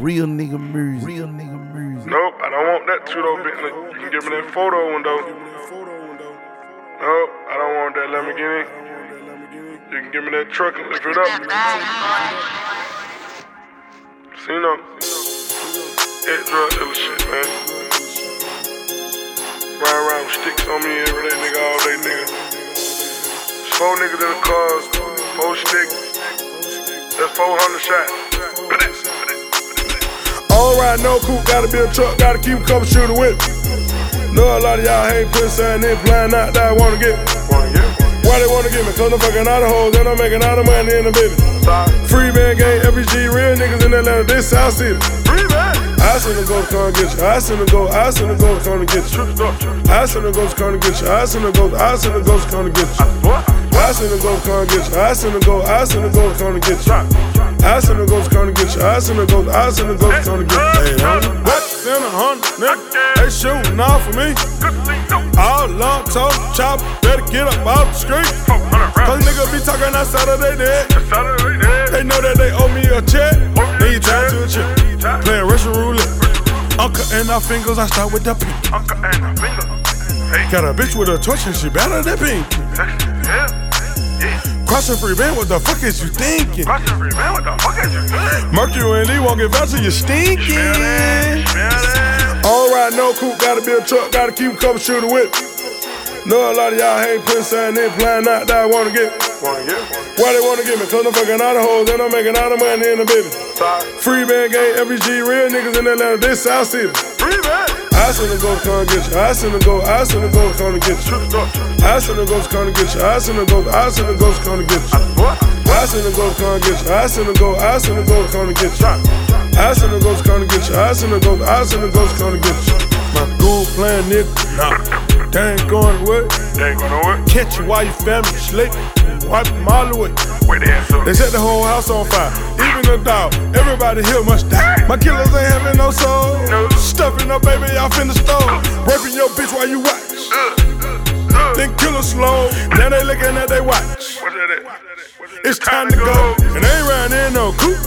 Real nigga music. Real nigga music. Nope, I don't want that two door Bentley. You can give me that photo window. Nope, I don't want that Lamborghini. You can give me that truck and lift it up. See no. It drug dealer shit, man. Ride around with sticks on me every day, nigga, all day, nigga. Four niggas in the cars, four sticks. That's 400 shots. All right, no coupe, gotta be a truck, gotta keep a couple shooter with me. Know a lot of y'all ain't putting something in, playing out that I wanna get. Why they wanna get me? Cause I'm fucking out of hoes and I'm making all the money in the business. Freebandz gang, FBG, real niggas in Atlanta, this South City. Freebandz. I send them go to come get you. I send them go, I send them go to come to get you. I send them go to come to get you. I send them go, I send them go to come to get you. I send them go to come get you. I send them go, I send them go to come to get you. I send the to come to get you. I send the go, I send them go to come to get you. Hey, homie. What's in a hundred, nigga? They shooting off for me. All long talk, chop, better get up off the street. Cause niggas be talking outside of they dead. They know that they owe me a check. Then you to a check. Playing Russian roulette. Uncle and our fingers, I start with the pink. Got a bitch with a torch and she better than pink. Crossing Freebandz, what the fuck is you thinking? Crushing free man, what the fuck is you thinking? Mercury and Lee won't get voucher, you stinking. Alright, no coupe, gotta be a truck, gotta keep a couple shooter with. Know a lot of y'all hate putting something in, playing out that I wanna get. Wanna get? Why they wanna get me? Cause I'm fucking out of hoes and I'm making all the money in the business. Freebandz gang, FBG, real niggas in Atlanta, this South City. Freebandz. I send go to come get you. I send them go, I send go to come to get you. I send go to come to get you. I send them go, I send go to come to get you. I send go to come get you. I send them go, I send go to come to get you. I send them go to come to get you. I send them go, I send them go to come to get you. My dude playing nigga, nah, they ain't going away. They ain't gonna work. Catch you while you family sleep. Wipe them all away. They set the whole house on fire. Even the dog, everybody here must die. My killers ain't having no soul. Stuffing up, baby, off in the stove. Raping your bitch while you watch. Then kill her slow. Now they looking at they watch. What's that at? It's time to go. And they ain't riding in no coupe.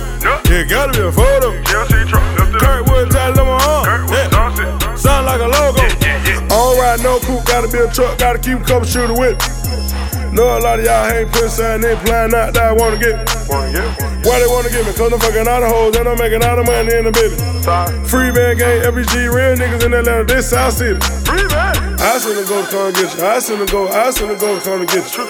Yeah, gotta be a photo. GLC truck, lift it. Kurtwood tied on my arm. Yeah. Sound like a logo. All right, no coupe, gotta be a truck, gotta keep a couple shooter with. Know a lot of y'all ain't putting something in, playing out that I wanna get. Why they wanna get me? Cause I'm fucking out of hoes and I'm making all the money in the business. Freebandz gang, FBG, real niggas in Atlanta, this South City. Freebandz. I send them go to come get you. I send them go, I send them go to come to get you.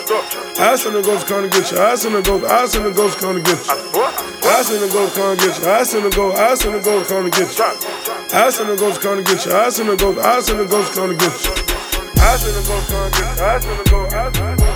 I send them go to come to get you. I send them go, I send them go to come to get you. I send them go to come get you. I send them go, I send them go to come to get you. I send them go to come to get you. I send them go, I send them go to come to get you. I send them go to come get you. I send them go, I send them go